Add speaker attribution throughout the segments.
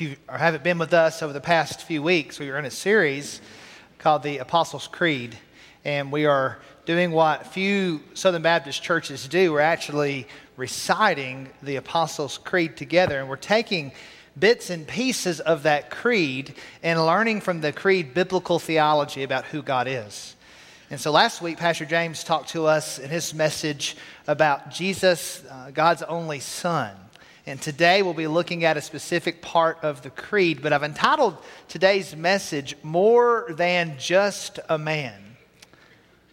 Speaker 1: you haven't been with us over the past few weeks, we are in a series called the Apostles' Creed. And we are doing what few Southern Baptist churches do. We're actually reciting the Apostles' Creed together. And we're taking bits and pieces of that creed and learning from the creed biblical theology about who God is. And so last week, Pastor James talked to us in his message about Jesus, uh, God's only Son. And today we'll be looking at a specific part of the creed, but I've entitled today's message, More Than Just a Man.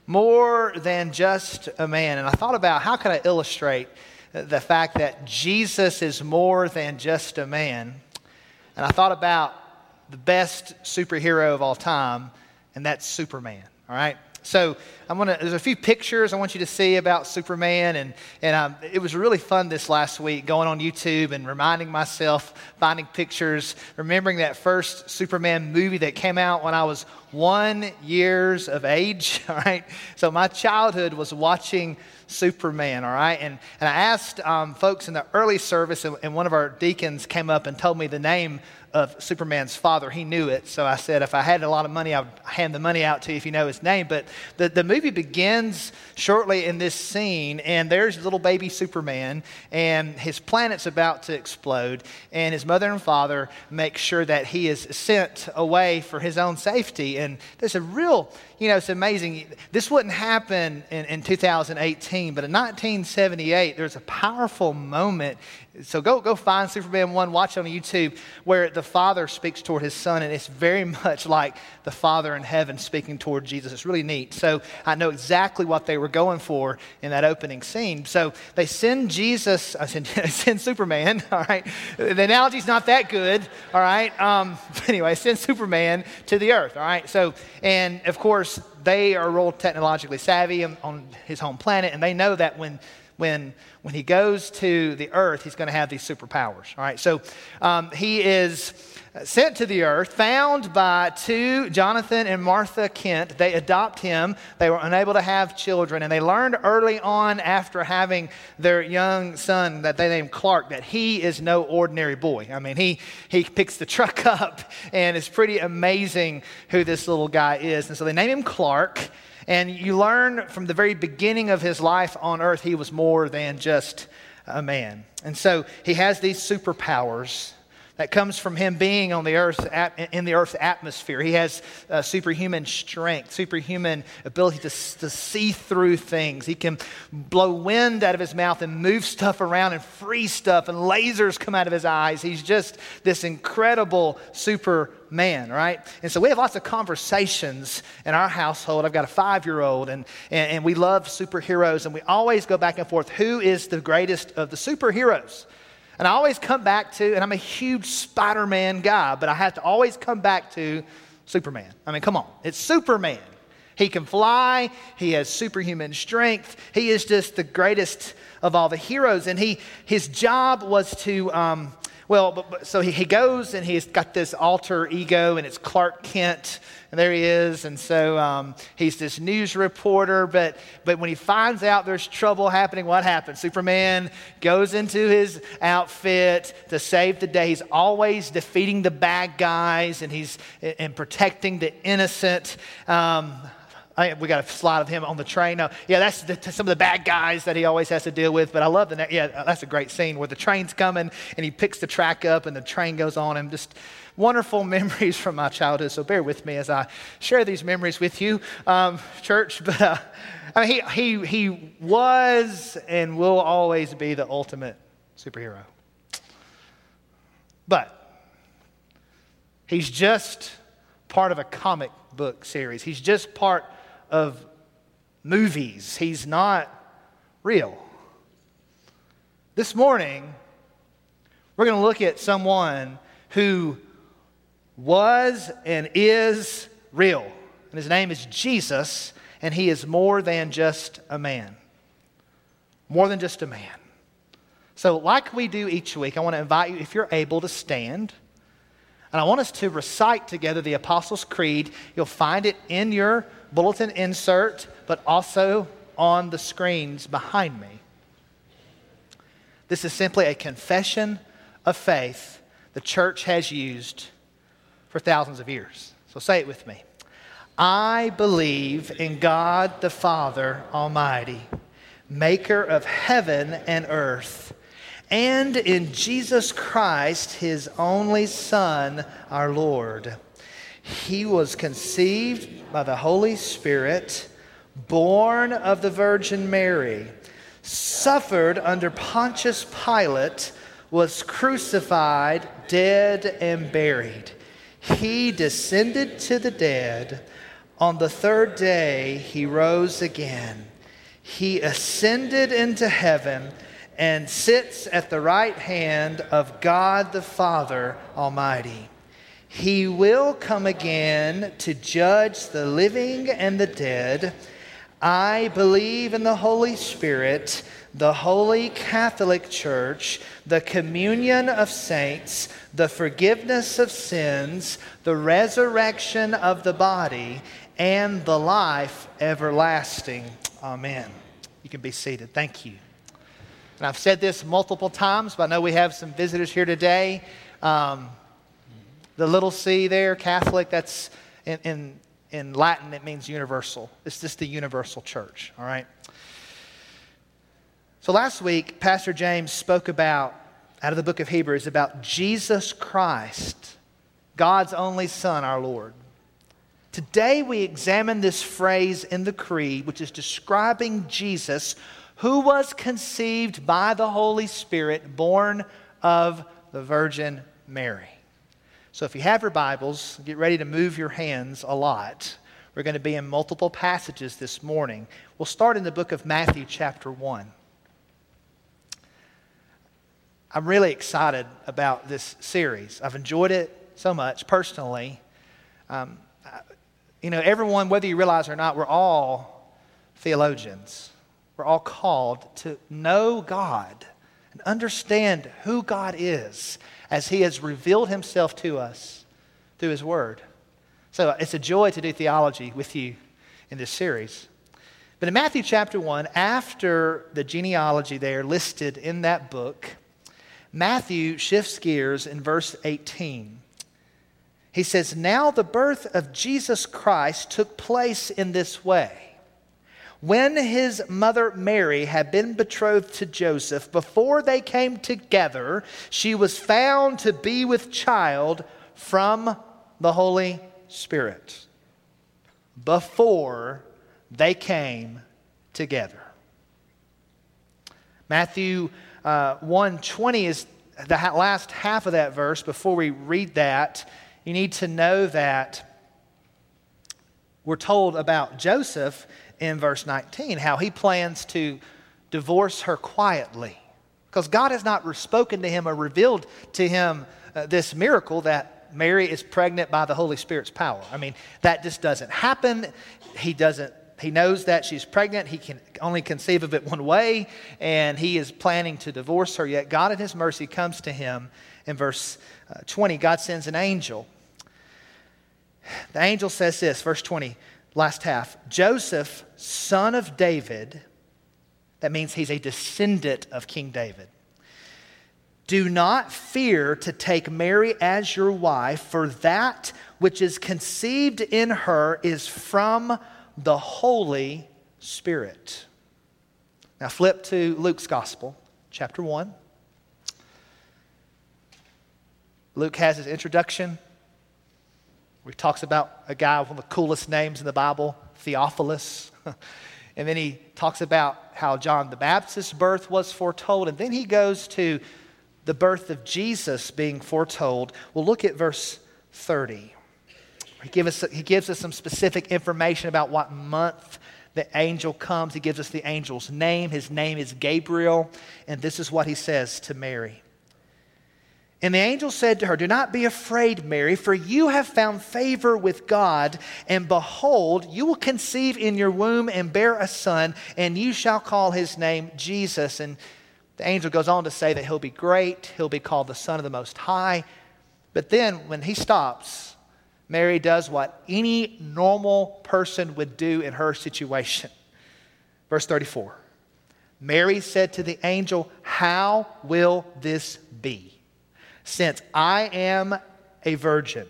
Speaker 1: More than just a man. And I thought about how can I illustrate the fact that Jesus is more than just a man. And I thought about the best superhero of all time, and that's Superman. All right? So I'm gonna. There's a few pictures I want you to see about Superman, and and um, it was really fun this last week going on YouTube and reminding myself, finding pictures, remembering that first Superman movie that came out when I was one years of age. All right, so my childhood was watching Superman. All right, and and I asked um, folks in the early service, and, one of our deacons came up and told me the name of Superman's father. He knew it. So I said, if I had a lot of money, I would hand the money out to you if you know his name. But the, the movie begins shortly in this scene, and there's little baby Superman, and his planet's about to explode, and his mother and father make sure that he is sent away for his own safety. And there's a real, you know, it's amazing. This wouldn't happen in, in 2018, but in 1978, there's a powerful moment so go, go find Superman 1, watch on YouTube, where the Father speaks toward his Son, and it's very much like the Father in heaven speaking toward Jesus. It's really neat. So I know exactly what they were going for in that opening scene. So they send Jesus, I send, send Superman, all right? The analogy's not that good, all right? Um, anyway, send Superman to the earth, all right? So, and of course, they are real technologically savvy on his home planet, and they know that when when, when he goes to the earth, he's going to have these superpowers. All right, so um, he is sent to the earth, found by two, Jonathan and Martha Kent. They adopt him. They were unable to have children, and they learned early on after having their young son that they named Clark that he is no ordinary boy. I mean, he, he picks the truck up, and it's pretty amazing who this little guy is. And so they name him Clark. And you learn from the very beginning of his life on earth, he was more than just a man. And so he has these superpowers that comes from him being on the earth in the earth's atmosphere. He has uh, superhuman strength, superhuman ability to, to see through things. He can blow wind out of his mouth and move stuff around and free stuff, and lasers come out of his eyes. He's just this incredible superman, right? And so we have lots of conversations in our household. I've got a five year old, and, and, and we love superheroes, and we always go back and forth who is the greatest of the superheroes? And I always come back to, and I'm a huge Spider Man guy, but I have to always come back to Superman. I mean, come on, it's Superman. He can fly, he has superhuman strength, he is just the greatest of all the heroes. And he, his job was to, um, well, but, but, so he, he goes and he's got this alter ego, and it's Clark Kent and there he is. And so um, he's this news reporter. But, but when he finds out there's trouble happening, what happens? Superman goes into his outfit to save the day. He's always defeating the bad guys and he's and protecting the innocent. Um, I, we got a slide of him on the train. Now, yeah, that's the, some of the bad guys that he always has to deal with. But I love the yeah, that's a great scene where the train's coming and he picks the track up and the train goes on him. Just wonderful memories from my childhood. So bear with me as I share these memories with you, um, church. But uh, I mean, he, he, he was and will always be the ultimate superhero. But he's just part of a comic book series, he's just part of movies. He's not real. This morning, we're going to look at someone who was and is real. And his name is Jesus, and he is more than just a man. More than just a man. So, like we do each week, I want to invite you, if you're able, to stand. And I want us to recite together the Apostles' Creed. You'll find it in your bulletin insert, but also on the screens behind me. This is simply a confession of faith the church has used for thousands of years. So say it with me. I believe in God the Father Almighty, maker of heaven and earth, and in Jesus Christ, his only Son, our Lord. He was conceived by the Holy Spirit, born of the Virgin Mary, suffered under Pontius Pilate, was crucified, dead, and buried. He descended to the dead. On the third day, he rose again. He ascended into heaven and sits at the right hand of God the Father Almighty. He will come again to judge the living and the dead. I believe in the Holy Spirit, the Holy Catholic Church, the communion of saints, the forgiveness of sins, the resurrection of the body, and the life everlasting. Amen. You can be seated. Thank you. And I've said this multiple times, but I know we have some visitors here today. Um, the little c there, Catholic, that's in, in, in Latin, it means universal. It's just the universal church, all right? So last week, Pastor James spoke about, out of the book of Hebrews, about Jesus Christ, God's only Son, our Lord. Today, we examine this phrase in the Creed, which is describing Jesus, who was conceived by the Holy Spirit, born of the Virgin Mary. So, if you have your Bibles, get ready to move your hands a lot. We're going to be in multiple passages this morning. We'll start in the book of Matthew, chapter 1. I'm really excited about this series. I've enjoyed it so much personally. Um, you know, everyone, whether you realize or not, we're all theologians. We're all called to know God and understand who God is as He has revealed Himself to us through His Word. So uh, it's a joy to do theology with you in this series. But in Matthew chapter 1, after the genealogy there listed in that book, Matthew shifts gears in verse 18 he says, Now the birth of Jesus Christ took place in this way. When his mother Mary had been betrothed to Joseph, before they came together, she was found to be with child from the Holy Spirit. Before they came together. Matthew uh, 120 is the last half of that verse. Before we read that, you need to know that we're told about Joseph in verse 19, how he plans to divorce her quietly. Because God has not spoken to him or revealed to him uh, this miracle that Mary is pregnant by the Holy Spirit's power. I mean, that just doesn't happen. He doesn't he knows that she's pregnant. He can only conceive of it one way, and he is planning to divorce her. Yet God, in His mercy, comes to him in verse uh, 20. God sends an angel the angel says this, verse 20, last half Joseph, son of David, that means he's a descendant of King David. Do not fear to take Mary as your wife, for that which is conceived in her is from the Holy Spirit. Now flip to Luke's Gospel, chapter 1. Luke has his introduction where he talks about a guy with one of the coolest names in the Bible, Theophilus. and then he talks about how John the Baptist's birth was foretold. And then he goes to the birth of Jesus being foretold. We'll look at verse 30. He, give us, he gives us some specific information about what month the angel comes. He gives us the angel's name. His name is Gabriel. And this is what he says to Mary. And the angel said to her, Do not be afraid, Mary, for you have found favor with God. And behold, you will conceive in your womb and bear a son, and you shall call his name Jesus. And the angel goes on to say that he'll be great, he'll be called the Son of the Most High. But then when he stops, Mary does what any normal person would do in her situation. Verse 34 Mary said to the angel, How will this be? Since I am a virgin.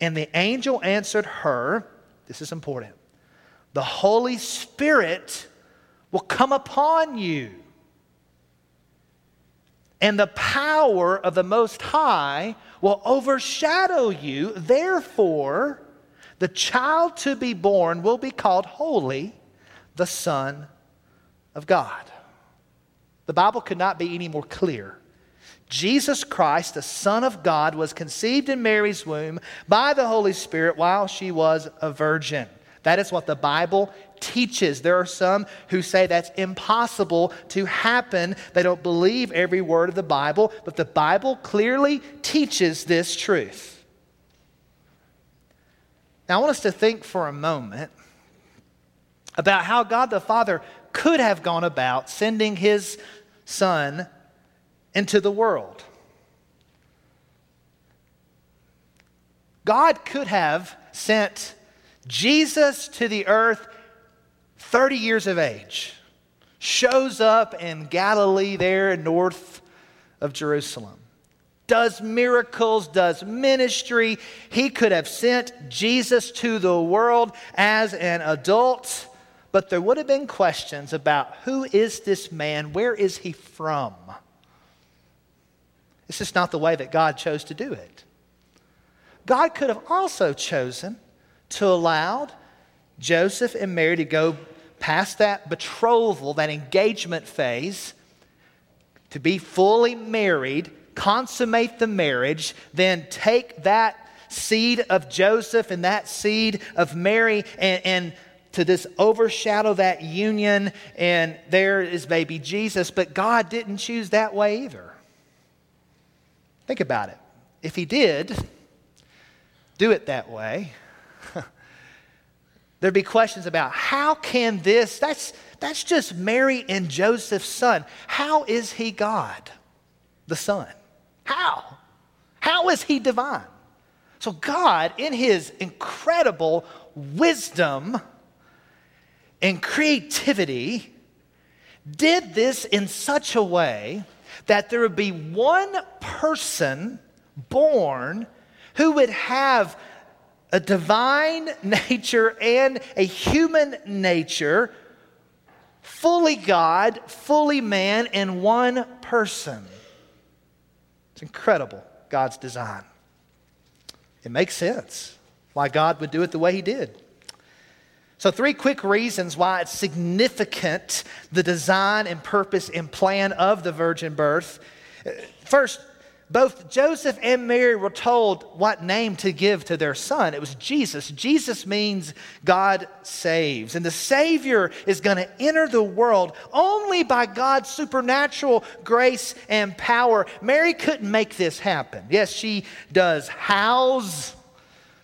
Speaker 1: And the angel answered her, This is important. The Holy Spirit will come upon you, and the power of the Most High will overshadow you. Therefore, the child to be born will be called Holy, the Son of God. The Bible could not be any more clear. Jesus Christ, the Son of God, was conceived in Mary's womb by the Holy Spirit while she was a virgin. That is what the Bible teaches. There are some who say that's impossible to happen. They don't believe every word of the Bible, but the Bible clearly teaches this truth. Now, I want us to think for a moment about how God the Father could have gone about sending his Son into the world. God could have sent Jesus to the earth 30 years of age, shows up in Galilee, there north of Jerusalem, does miracles, does ministry. He could have sent Jesus to the world as an adult, but there would have been questions about who is this man? Where is he from? It's just not the way that God chose to do it. God could have also chosen to allow Joseph and Mary to go past that betrothal, that engagement phase, to be fully married, consummate the marriage, then take that seed of Joseph and that seed of Mary and, and to just overshadow that union, and there is baby Jesus. But God didn't choose that way either. Think about it. If He did do it that way, there'd be questions about how can this, that's, that's just Mary and Joseph's son. How is he God, the Son? How? How is he divine? So, God, in his incredible wisdom and creativity, did this in such a way that there would be one person born who would have a divine nature and a human nature, fully God, fully man, in one person. It's incredible, God's design. It makes sense why God would do it the way He did. So, three quick reasons why it's significant the design and purpose and plan of the virgin birth. First, both Joseph and Mary were told what name to give to their son. It was Jesus. Jesus means God saves. And the Savior is going to enter the world only by God's supernatural grace and power. Mary couldn't make this happen. Yes, she does house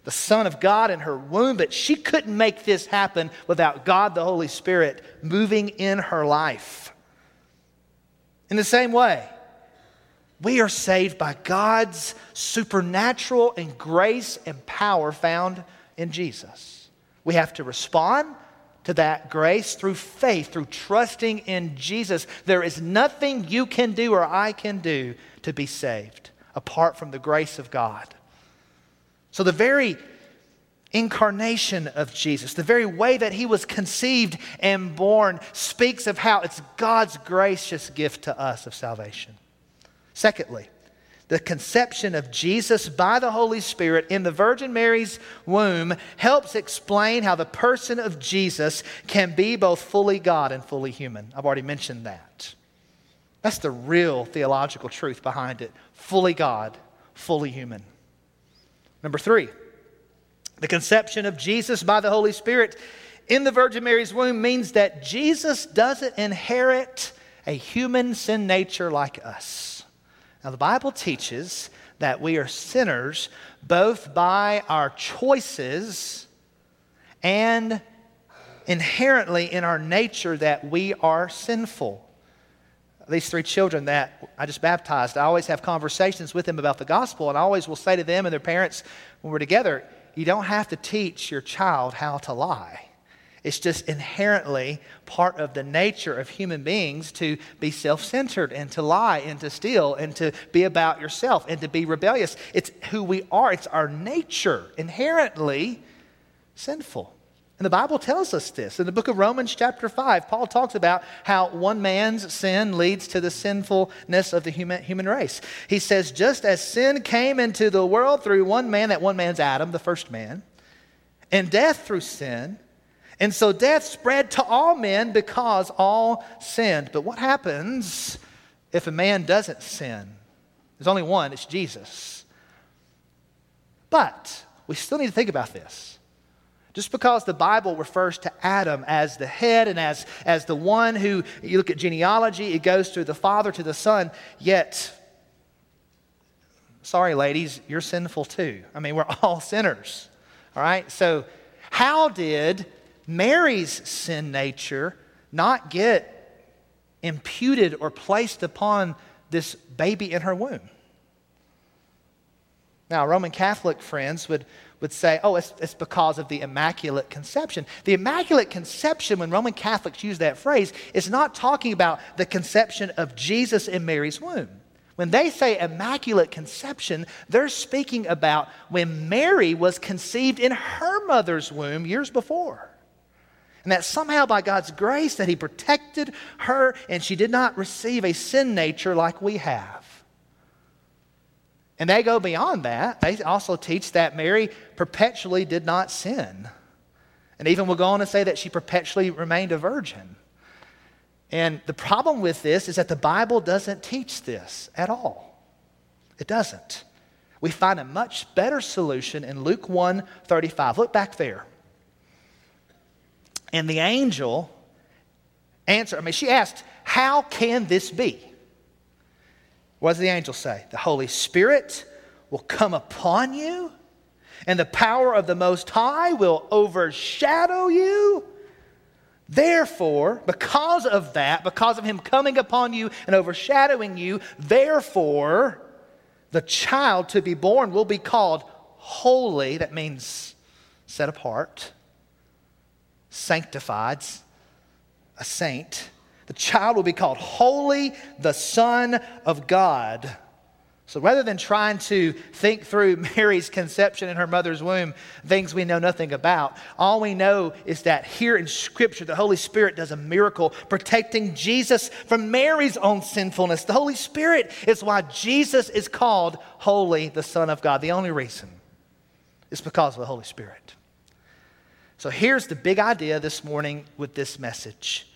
Speaker 1: the Son of God in her womb, but she couldn't make this happen without God the Holy Spirit moving in her life. In the same way, we are saved by God's supernatural and grace and power found in Jesus. We have to respond to that grace through faith, through trusting in Jesus. There is nothing you can do or I can do to be saved apart from the grace of God. So, the very incarnation of Jesus, the very way that he was conceived and born, speaks of how it's God's gracious gift to us of salvation. Secondly, the conception of Jesus by the Holy Spirit in the Virgin Mary's womb helps explain how the person of Jesus can be both fully God and fully human. I've already mentioned that. That's the real theological truth behind it fully God, fully human. Number three, the conception of Jesus by the Holy Spirit in the Virgin Mary's womb means that Jesus doesn't inherit a human sin nature like us. Now, the Bible teaches that we are sinners both by our choices and inherently in our nature that we are sinful. These three children that I just baptized, I always have conversations with them about the gospel, and I always will say to them and their parents when we're together, you don't have to teach your child how to lie. It's just inherently part of the nature of human beings to be self centered and to lie and to steal and to be about yourself and to be rebellious. It's who we are, it's our nature, inherently sinful. And the Bible tells us this. In the book of Romans, chapter 5, Paul talks about how one man's sin leads to the sinfulness of the human, human race. He says, just as sin came into the world through one man, that one man's Adam, the first man, and death through sin, and so death spread to all men because all sinned. But what happens if a man doesn't sin? There's only one, it's Jesus. But we still need to think about this. Just because the Bible refers to Adam as the head and as, as the one who, you look at genealogy, it goes through the father to the son, yet, sorry, ladies, you're sinful too. I mean, we're all sinners. All right? So, how did Mary's sin nature not get imputed or placed upon this baby in her womb? Now, Roman Catholic friends would, would say, oh, it's, it's because of the Immaculate Conception. The Immaculate Conception, when Roman Catholics use that phrase, is not talking about the conception of Jesus in Mary's womb. When they say Immaculate Conception, they're speaking about when Mary was conceived in her mother's womb years before. And that somehow by God's grace that he protected her and she did not receive a sin nature like we have. And they go beyond that. They also teach that Mary perpetually did not sin. And even will go on to say that she perpetually remained a virgin. And the problem with this is that the Bible doesn't teach this at all. It doesn't. We find a much better solution in Luke 1 35. Look back there. And the angel answered, I mean, she asked, How can this be? What does the angel say? The Holy Spirit will come upon you, and the power of the Most High will overshadow you. Therefore, because of that, because of Him coming upon you and overshadowing you, therefore, the child to be born will be called holy. That means set apart, sanctified, a saint. The child will be called Holy, the Son of God. So rather than trying to think through Mary's conception in her mother's womb, things we know nothing about, all we know is that here in Scripture, the Holy Spirit does a miracle protecting Jesus from Mary's own sinfulness. The Holy Spirit is why Jesus is called Holy, the Son of God. The only reason is because of the Holy Spirit. So here's the big idea this morning with this message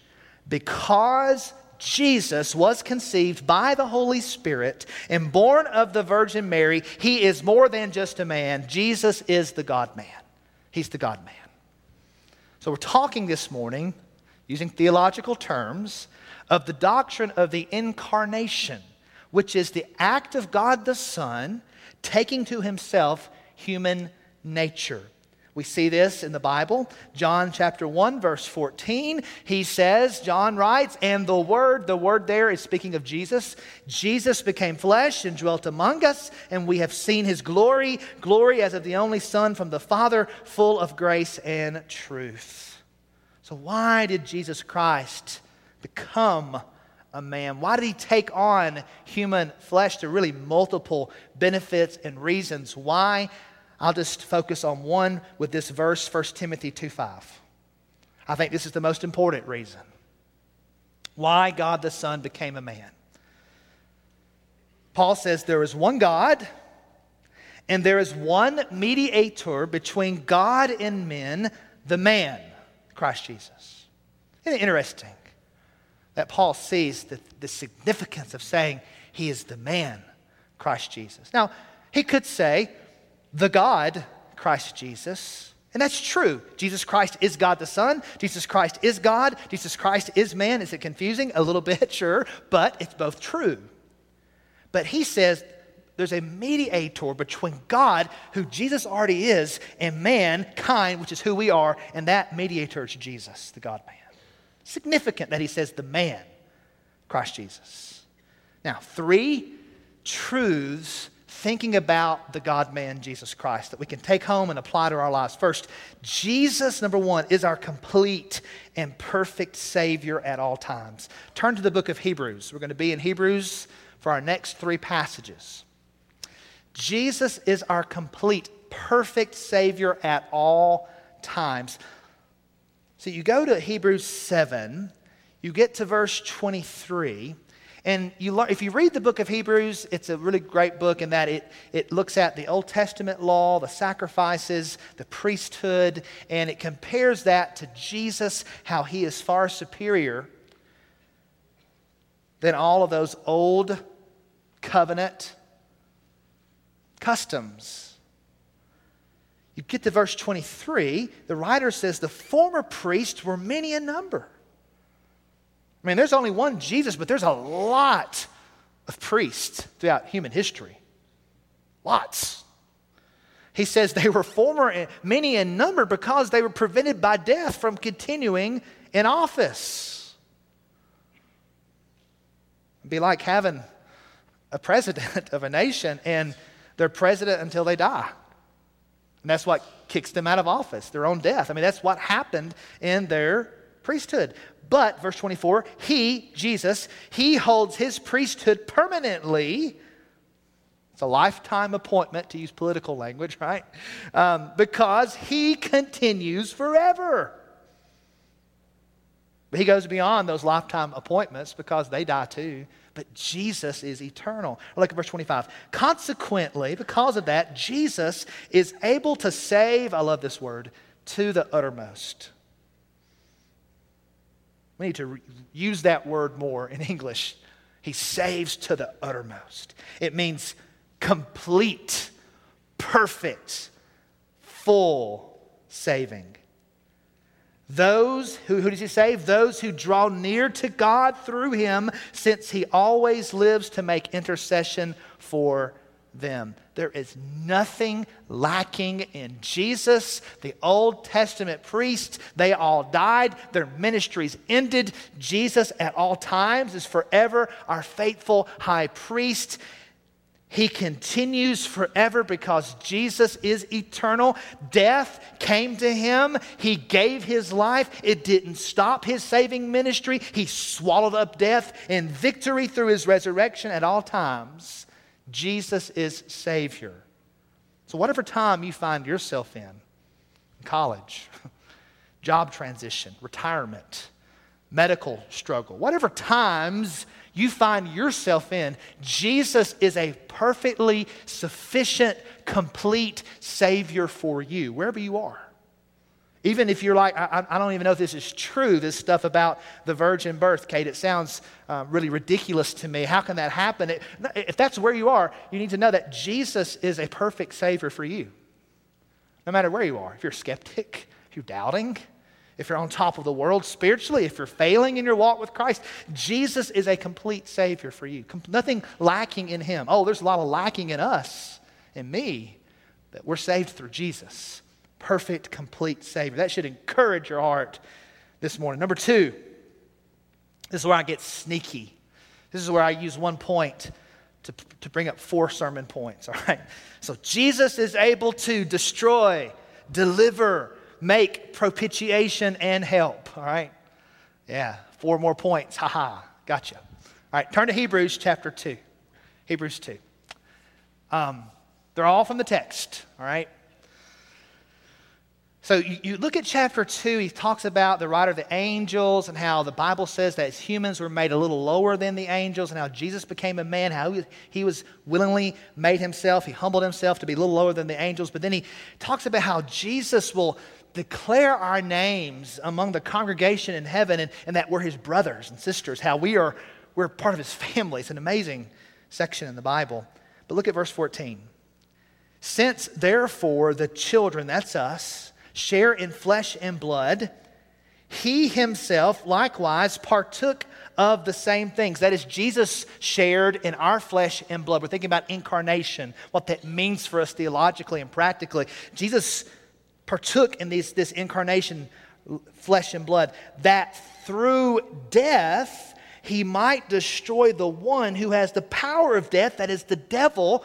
Speaker 1: because Jesus was conceived by the Holy Spirit and born of the Virgin Mary, he is more than just a man. Jesus is the God man. He's the God man. So we're talking this morning, using theological terms, of the doctrine of the incarnation, which is the act of God the Son taking to himself human nature. We see this in the Bible. John chapter 1, verse 14. He says, John writes, and the Word, the Word there is speaking of Jesus. Jesus became flesh and dwelt among us, and we have seen his glory, glory as of the only Son from the Father, full of grace and truth. So, why did Jesus Christ become a man? Why did he take on human flesh? There are really multiple benefits and reasons why I'll just focus on one with this verse, 1 Timothy 2 5. I think this is the most important reason why God the Son became a man. Paul says there is one God, and there is one mediator between God and men, the man, Christ Jesus. Isn't it interesting that Paul sees the, the significance of saying he is the man, Christ Jesus? Now, he could say, the God, Christ Jesus. And that's true. Jesus Christ is God the Son. Jesus Christ is God. Jesus Christ is man. Is it confusing? A little bit, sure, but it's both true. But he says there's a mediator between God, who Jesus already is, and mankind, which is who we are, and that mediator is Jesus, the God man. Significant that he says the man, Christ Jesus. Now, three truths thinking about the God man, Jesus Christ, that we can take home and apply to our lives. First, Jesus, number one, is our complete and perfect Savior at all times. Turn to the book of Hebrews. We're going to be in Hebrews for our next three passages. Jesus is our complete, perfect Savior at all times. So you go to Hebrews 7, you get to verse 23. And you learn, if you read the book of Hebrews, it's a really great book in that it, it looks at the Old Testament law, the sacrifices, the priesthood, and it compares that to Jesus, how he is far superior than all of those old covenant customs. You get to verse 23, the writer says, The former priests were many in number I mean, there's only one Jesus, but there's a lot of priests throughout human history. Lots. He says they were former, many in number, because they were prevented by death from continuing in office. It'd be like having a president of a nation and they're president until they die. And that's what kicks them out of office, their own death. I mean, that's what happened in their priesthood. But, verse 24, he, Jesus, he holds his priesthood permanently. It's a lifetime appointment, to use political language, right? Um, because he continues forever. But he goes beyond those lifetime appointments because they die too. But Jesus is eternal. Look at verse 25. Consequently, because of that, Jesus is able to save, I love this word, to the uttermost. We need to re- use that word more in English. He saves to the uttermost. It means complete, perfect, full saving. Those who, who does he save? Those who draw near to God through him, since he always lives to make intercession for them. There is nothing lacking in Jesus. The Old Testament priests, they all died. Their ministries ended. Jesus, at all times, is forever our faithful high priest. He continues forever because Jesus is eternal. Death came to him. He gave his life. It didn't stop his saving ministry. He swallowed up death in victory through his resurrection at all times. Jesus is Savior. So, whatever time you find yourself in, college, job transition, retirement, medical struggle, whatever times you find yourself in, Jesus is a perfectly sufficient, complete Savior for you, wherever you are. Even if you're like, I, I, don't even know if this is true, this stuff about the virgin birth, Kate, it sounds uh, really ridiculous to me. How can that happen? It, if that's where you are, you need to know that Jesus is a perfect Savior for you. No matter where you are. If you're a skeptic, if you're doubting, if you're on top of the world spiritually, if you're failing in your walk with Christ, Jesus is a complete Savior for you. Com- nothing lacking in Him. Oh, there's a lot of lacking in us, in me, but we're saved through Jesus perfect, complete Savior. That should encourage your heart this morning. Number two, this is where I get sneaky. This is where I use one point to, to bring up four sermon points, all right? So Jesus is able to destroy, deliver, make propitiation, and help, all right? Yeah, four more points. Ha ha, gotcha. All right, turn to Hebrews chapter 2. Hebrews 2. Um, they're all from the text, all right? So you, you, look at chapter 2, he talks about the writer of the angels and how the Bible says that humans were made a little lower than the angels and how Jesus became a man, how he, he was willingly made himself, he humbled himself to be a little lower than the angels. But then he talks about how Jesus will declare our names among the congregation in heaven and, and that we're his brothers and sisters, how we are we're part of his family. It's an amazing section in the Bible. But look at verse 14. Since therefore the children, that's us, share in flesh and blood, he himself likewise partook of the same things. That is, Jesus shared in our flesh and blood. We're thinking about incarnation, what that means for us theologically and practically. Jesus partook in these, this incarnation, flesh and blood, that through death he might destroy the one who has the power of death, that is the devil,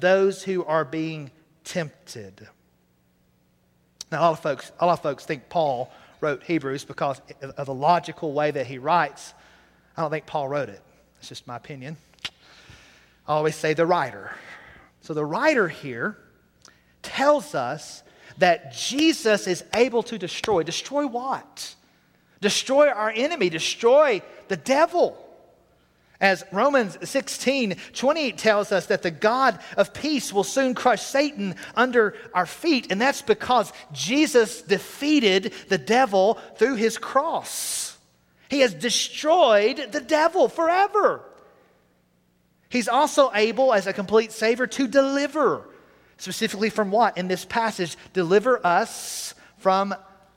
Speaker 1: those who are being tempted. Now, a lot of folks, a lot of folks think Paul wrote Hebrews because of the logical way that he writes. I don't think Paul wrote it. It's just my opinion. I always say the writer. So the writer here tells us that Jesus is able to destroy. Destroy what? Destroy our enemy, destroy the devil. As Romans 16 28 tells us that the God of peace will soon crush Satan under our feet, and that's because Jesus defeated the devil through his cross. He has destroyed the devil forever. He's also able, as a complete Savior, to deliver. Specifically, from what in this passage? Deliver us from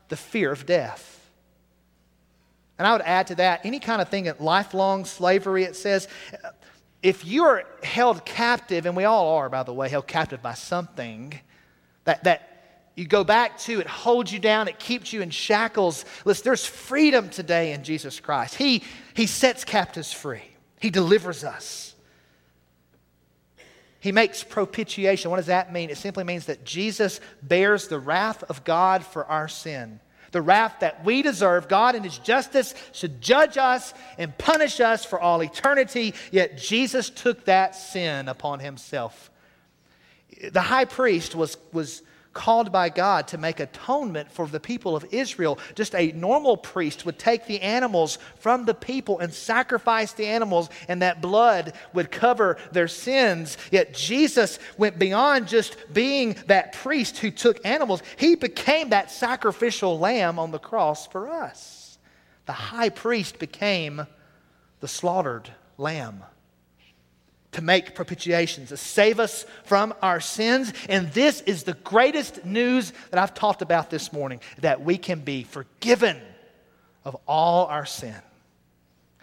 Speaker 1: the fear of death. And I would add to that any kind of thing at lifelong slavery, it says, if you're held captive, and we all are, by the way, held captive by something that, that you go back to, it holds you down, it keeps you in shackles. Listen, there's freedom today in Jesus Christ. He, he sets captives free, He delivers us. He makes propitiation. What does that mean? It simply means that Jesus bears the wrath of God for our sin the wrath that we deserve. God, in His justice, should judge us and punish us for all eternity, yet Jesus took that sin upon Himself. The high priest was, was called by God to make atonement for the people of Israel. Just a normal priest would take the animals from the people and sacrifice the animals, and that blood would cover their sins. Yet Jesus went beyond just being that priest who took animals, he became that sacrificial lamb on the cross for us. The high priest became the slaughtered lamb to make propitiations, to save us from our sins. And this is the greatest news that I've talked about this morning that we can be forgiven of all our sin.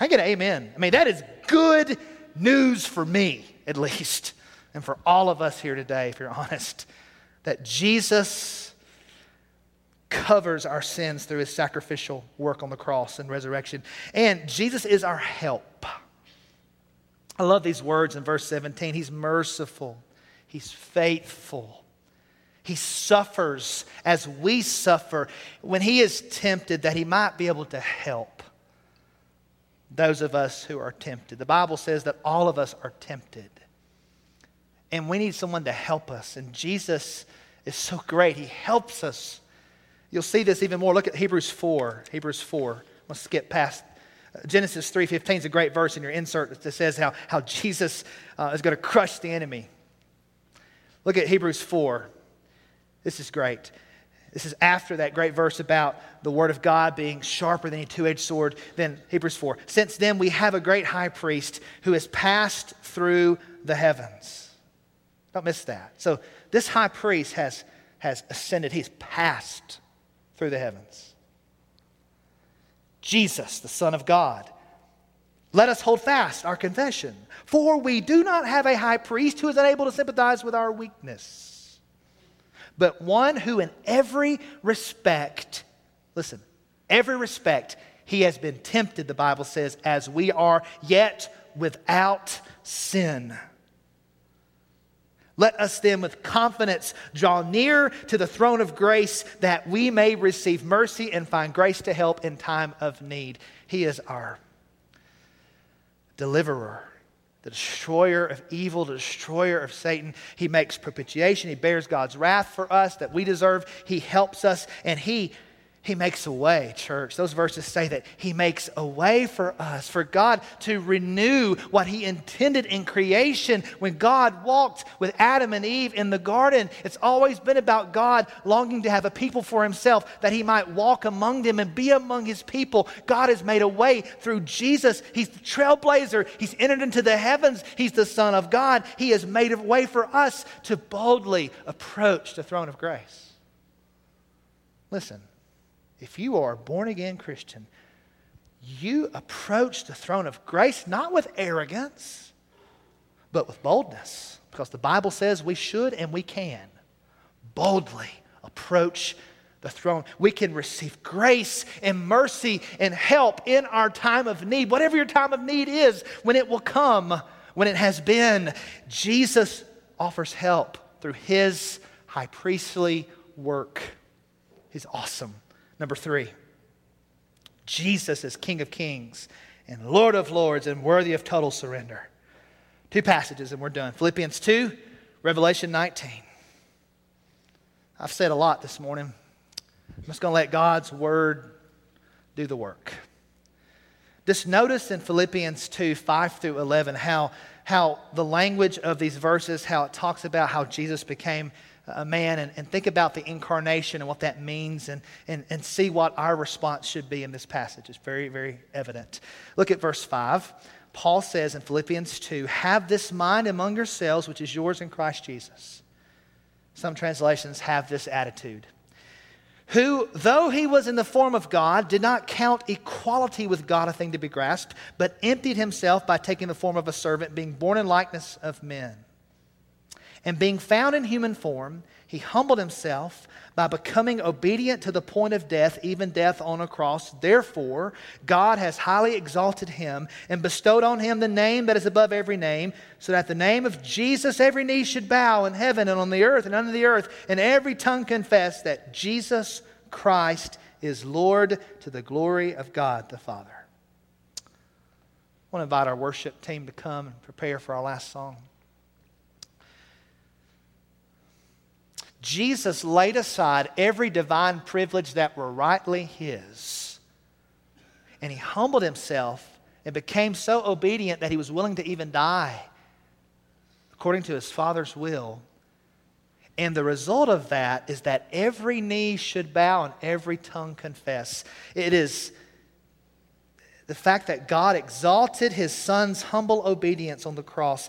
Speaker 1: I get an amen. I mean, that is good news for me, at least, and for all of us here today, if you're honest, that Jesus covers our sins through his sacrificial work on the cross and resurrection. And Jesus is our help. I love these words in verse 17. He's merciful, He's faithful. He suffers as we suffer when He is tempted, that He might be able to help those of us who are tempted. The Bible says that all of us are tempted. And we need someone to help us. And Jesus is so great. He helps us. You'll see this even more. Look at Hebrews 4. Hebrews 4. Let's skip past Genesis 3.15 is a great verse in your insert that says how, how Jesus uh, is going to crush the enemy. Look at Hebrews 4. This is great. This is after that great verse about the word of God being sharper than a two edged sword. Then Hebrews 4. Since then, we have a great high priest who has passed through the heavens. Don't miss that. So, this high priest has, has ascended, he's passed through the heavens. Jesus, the Son of God. Let us hold fast our confession, for we do not have a high priest who is unable to sympathize with our weakness, but one who, in every respect, listen, every respect, he has been tempted, the Bible says, as we are, yet without sin. Let us then with confidence draw near to the throne of grace that we may receive mercy and find grace to help in time of need. He is our deliverer, the destroyer of evil, the destroyer of Satan. He makes propitiation. He bears God's wrath for us that we deserve. He helps us, and He He makes a way, church. Those verses say that He makes a way for us, for God to renew what He intended in creation. When God walked with Adam and Eve in the garden, it's always been about God longing to have a people for Himself, that He might walk among them and be among His people. God has made a way through Jesus. He's the trailblazer, He's entered into the heavens, He's the Son of God. He has made a way for us to boldly approach the throne of grace. Listen if you are a born again Christian, you approach the throne of grace not with arrogance, but with boldness. Because the Bible says we should and we can boldly approach the throne. We can receive grace and mercy and help in our time of need, whatever your time of need is, when it will come, when it has been. Jesus offers help through his high priestly work. He's awesome. Number three, Jesus is King of Kings and Lord of Lords and worthy of total surrender. Two passages and we're done Philippians 2, Revelation 19. I've said a lot this morning. I'm just going to let God's word do the work. Just notice in Philippians 2, 5 through 11, how, how the language of these verses, how it talks about how Jesus became a man and, and think about the incarnation and what that means and, and, and see what our response should be in this passage. It's very, very evident. Look at verse 5. Paul says in Philippians 2 Have this mind among yourselves, which is yours in Christ Jesus. Some translations have this attitude. Who, though he was in the form of God, did not count equality with God a thing to be grasped, but emptied himself by taking the form of a servant, being born in likeness of men. And being found in human form, he humbled himself by becoming obedient to the point of death, even death on a cross. Therefore, God has highly exalted him and bestowed on him the name that is above every name, so that the name of Jesus every knee should bow in heaven and on the earth and under the earth, and every tongue confess that Jesus Christ is Lord to the glory of God the Father. I want to invite our worship team to come and prepare for our last song. Jesus laid aside every divine privilege that were rightly his. And he humbled himself and became so obedient that he was willing to even die according to his Father's will. And the result of that is that every knee should bow and every tongue confess. It is the fact that God exalted his Son's humble obedience on the cross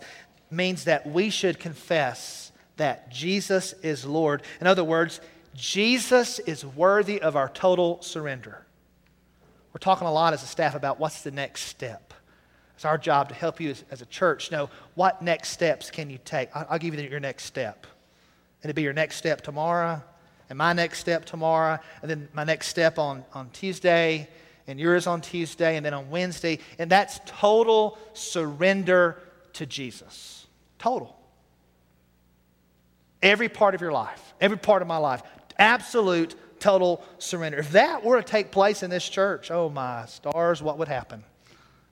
Speaker 1: means that we should confess that Jesus is Lord. In other words, Jesus is worthy of our total surrender. We're talking a lot as a staff about what's the next step. It's our job to help you as, as a church know what next steps can you take. I'll, I'll give you your next step. And it'll be your next step tomorrow, and my next step tomorrow, and then my next step on, on Tuesday, and yours on Tuesday, and then on Wednesday. And that's total surrender to Jesus. Total. Every part of your life, every part of my life, absolute, total surrender. If that were to take place in this church, oh my stars, what would happen?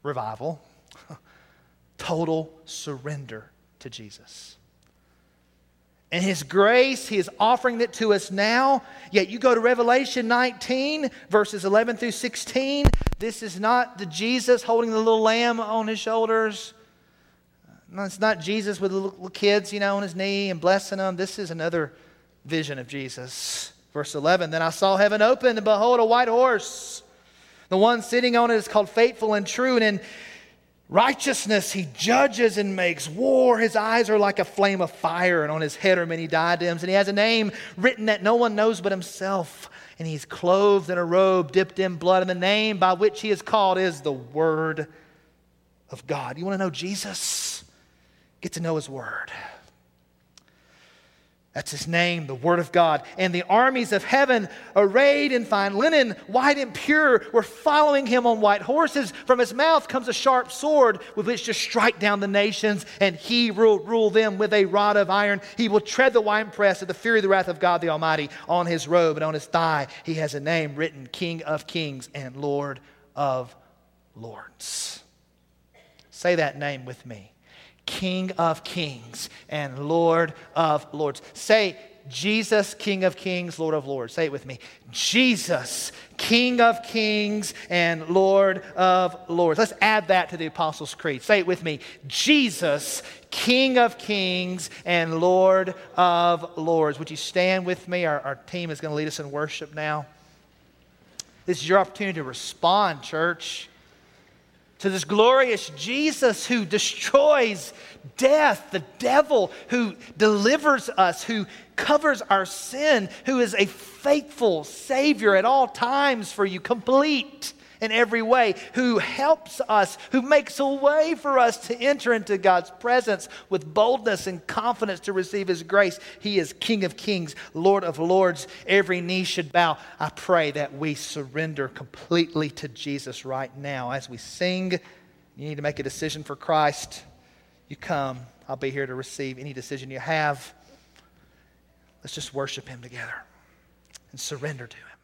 Speaker 1: Revival. total surrender to Jesus. And His grace, He is offering it to us now. Yet you go to Revelation 19, verses 11 through 16. This is not the Jesus holding the little lamb on His shoulders. It's not Jesus with little kids, you know, on his knee and blessing them. This is another vision of Jesus. Verse 11 Then I saw heaven open, and behold, a white horse. The one sitting on it is called Faithful and True, and in righteousness he judges and makes war. His eyes are like a flame of fire, and on his head are many diadems, and he has a name written that no one knows but himself. And he's clothed in a robe dipped in blood, and the name by which he is called is the Word of God. You want to know Jesus? Get to know His Word. That's his name, the Word of God. And the armies of heaven, arrayed in fine linen, white and pure, were following him on white horses. From his mouth comes a sharp sword with which to strike down the nations, and he will rule them with a rod of iron. He will tread the winepress of the fury of the wrath of God the Almighty. On his robe and on his thigh, he has a name written King of Kings and Lord of Lords. Say that name with me King of kings and Lord of lords. Say, Jesus, King of Kings, Lord of Lords. Say it with me. Jesus, King of Kings and Lord of Lords. Let's add that to the Apostles' Creed. Say it with me. Jesus, King of Kings and Lord of Lords. Would you stand with me? Our, our team is going to lead us in worship now. This is your opportunity to respond, church to this glorious Jesus who destroys death, the devil who delivers us, who covers our sin, who is a faithful Savior at all times for you, complete in every way, who helps us, who makes a way for us to enter into God's presence with boldness and confidence to receive His grace. He is King of kings, Lord of lords. Every knee should bow. I pray that we surrender completely to Jesus right now. As we sing, you need to make a decision for Christ. You come. I'll be here to receive any decision you have. Let's just worship Him together and surrender to Him.